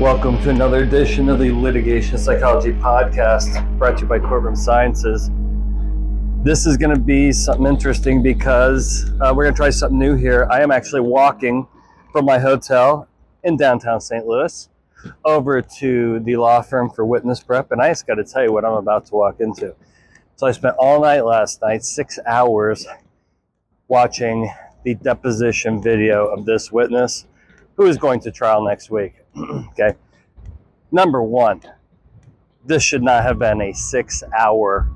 welcome to another edition of the Litigation Psychology Podcast brought to you by Courtroom Sciences. This is going to be something interesting because uh, we're going to try something new here. I am actually walking from my hotel in downtown St. Louis over to the law firm for witness prep, and I just got to tell you what I'm about to walk into. So I spent all night last night, six hours, watching the deposition video of this witness who is going to trial next week. okay. Number one, this should not have been a six hour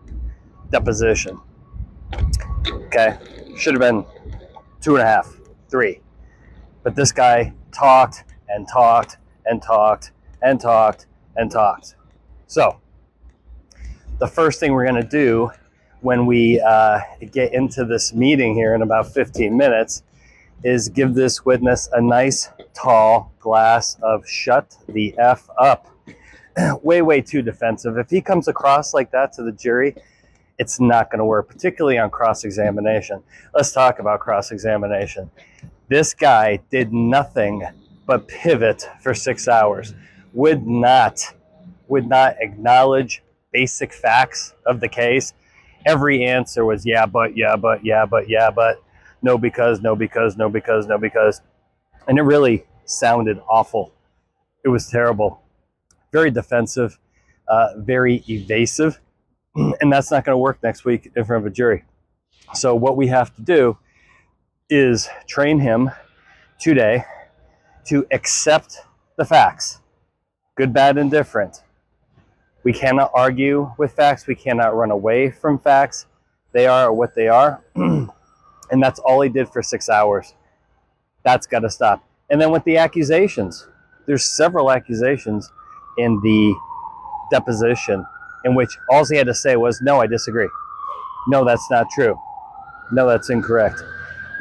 deposition. Okay. Should have been two and a half, three. But this guy talked and talked and talked and talked and talked. So, the first thing we're going to do when we uh, get into this meeting here in about 15 minutes is give this witness a nice tall glass of shut the F up. way, way too defensive. If he comes across like that to the jury, it's not going to work, particularly on cross examination. Let's talk about cross examination. This guy did nothing but pivot for six hours, would not, would not acknowledge basic facts of the case. Every answer was yeah, but, yeah, but, yeah, but, yeah, but no because, no because, no because, no because. And it really sounded awful. It was terrible. Very defensive, uh, very evasive. And that's not going to work next week in front of a jury. So, what we have to do is train him today to accept the facts good, bad, and different. We cannot argue with facts, we cannot run away from facts. They are what they are. and that's all he did for six hours. That's got to stop. And then with the accusations, there's several accusations in the deposition in which all he had to say was, No, I disagree. No, that's not true. No, that's incorrect.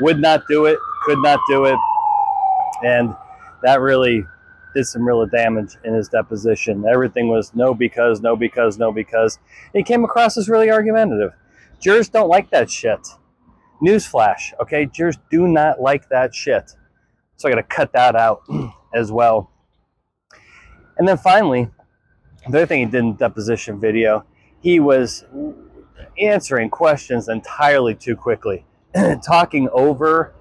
Would not do it, could not do it. And that really did some real damage in his deposition. Everything was no because, no because, no because. He came across as really argumentative. Jurors don't like that shit. Newsflash, okay? Jurors do not like that shit. So I got to cut that out as well. And then finally, the other thing he did in deposition video, he was answering questions entirely too quickly, talking over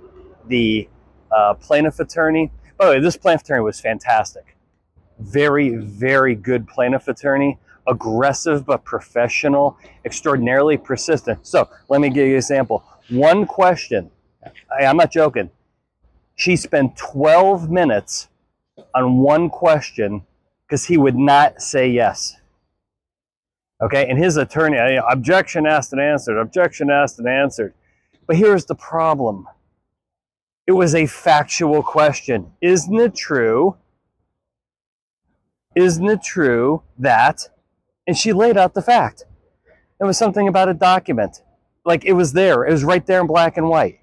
the uh, plaintiff attorney. By the way, this plaintiff attorney was fantastic. Very, very good plaintiff attorney. Aggressive but professional, extraordinarily persistent. So let me give you an example. One question, I, I'm not joking. She spent 12 minutes on one question because he would not say yes. Okay, and his attorney, objection asked and answered, objection asked and answered. But here's the problem it was a factual question. Isn't it true? Isn't it true that? And she laid out the fact. It was something about a document. Like it was there, it was right there in black and white.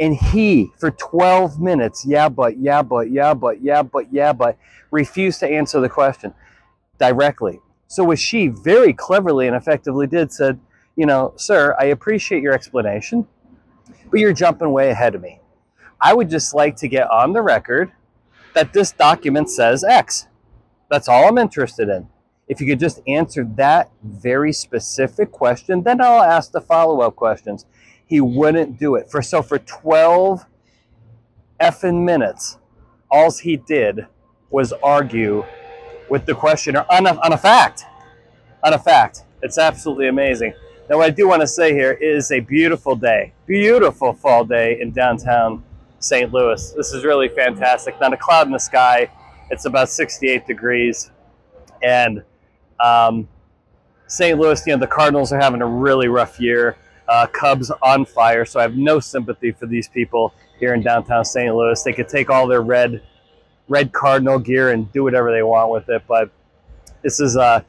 And he, for 12 minutes, yeah, but, yeah, but, yeah, but, yeah, but, yeah, but, refused to answer the question directly. So, what she very cleverly and effectively did said, you know, sir, I appreciate your explanation, but you're jumping way ahead of me. I would just like to get on the record that this document says X. That's all I'm interested in. If you could just answer that very specific question, then I'll ask the follow up questions. He wouldn't do it. For so for 12 effing minutes, all he did was argue with the questioner on a, on a fact. On a fact. It's absolutely amazing. Now, what I do want to say here is a beautiful day, beautiful fall day in downtown St. Louis. This is really fantastic. Not a cloud in the sky. It's about 68 degrees. And um, St. Louis, you know, the Cardinals are having a really rough year. Uh, Cubs on fire, so I have no sympathy for these people here in downtown St. Louis. They could take all their red, red Cardinal gear and do whatever they want with it, but this is a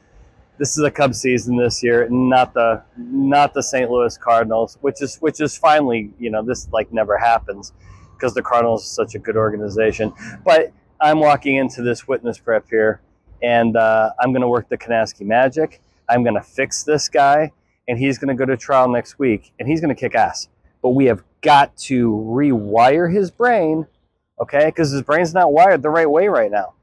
this is a Cubs season this year, not the not the St. Louis Cardinals, which is which is finally you know this like never happens because the Cardinals is such a good organization. But I'm walking into this witness prep here, and uh, I'm going to work the Kanasky Magic. I'm going to fix this guy, and he's going to go to trial next week, and he's going to kick ass. But we have got to rewire his brain, okay? Because his brain's not wired the right way right now.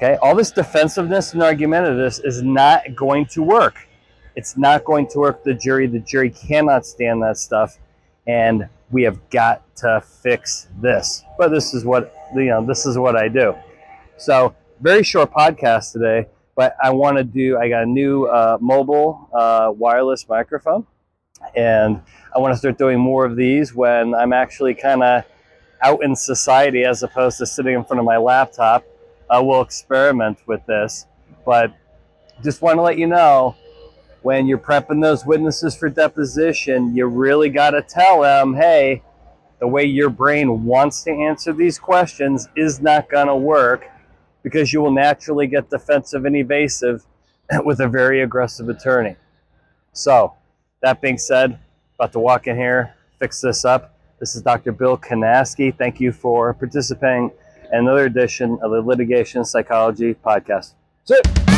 Okay, all this defensiveness and argumentativeness is not going to work. It's not going to work. The jury, the jury cannot stand that stuff, and we have got to fix this. But this is what you know. This is what I do. So very short podcast today, but I want to do. I got a new uh, mobile uh, wireless microphone, and I want to start doing more of these when I'm actually kind of out in society as opposed to sitting in front of my laptop uh, we'll experiment with this. But just want to let you know when you're prepping those witnesses for deposition, you really got to tell them, hey, the way your brain wants to answer these questions is not going to work because you will naturally get defensive and evasive with a very aggressive attorney. So, that being said, about to walk in here, fix this up. This is Dr. Bill Kanasky. Thank you for participating in another edition of the Litigation Psychology Podcast. That's it.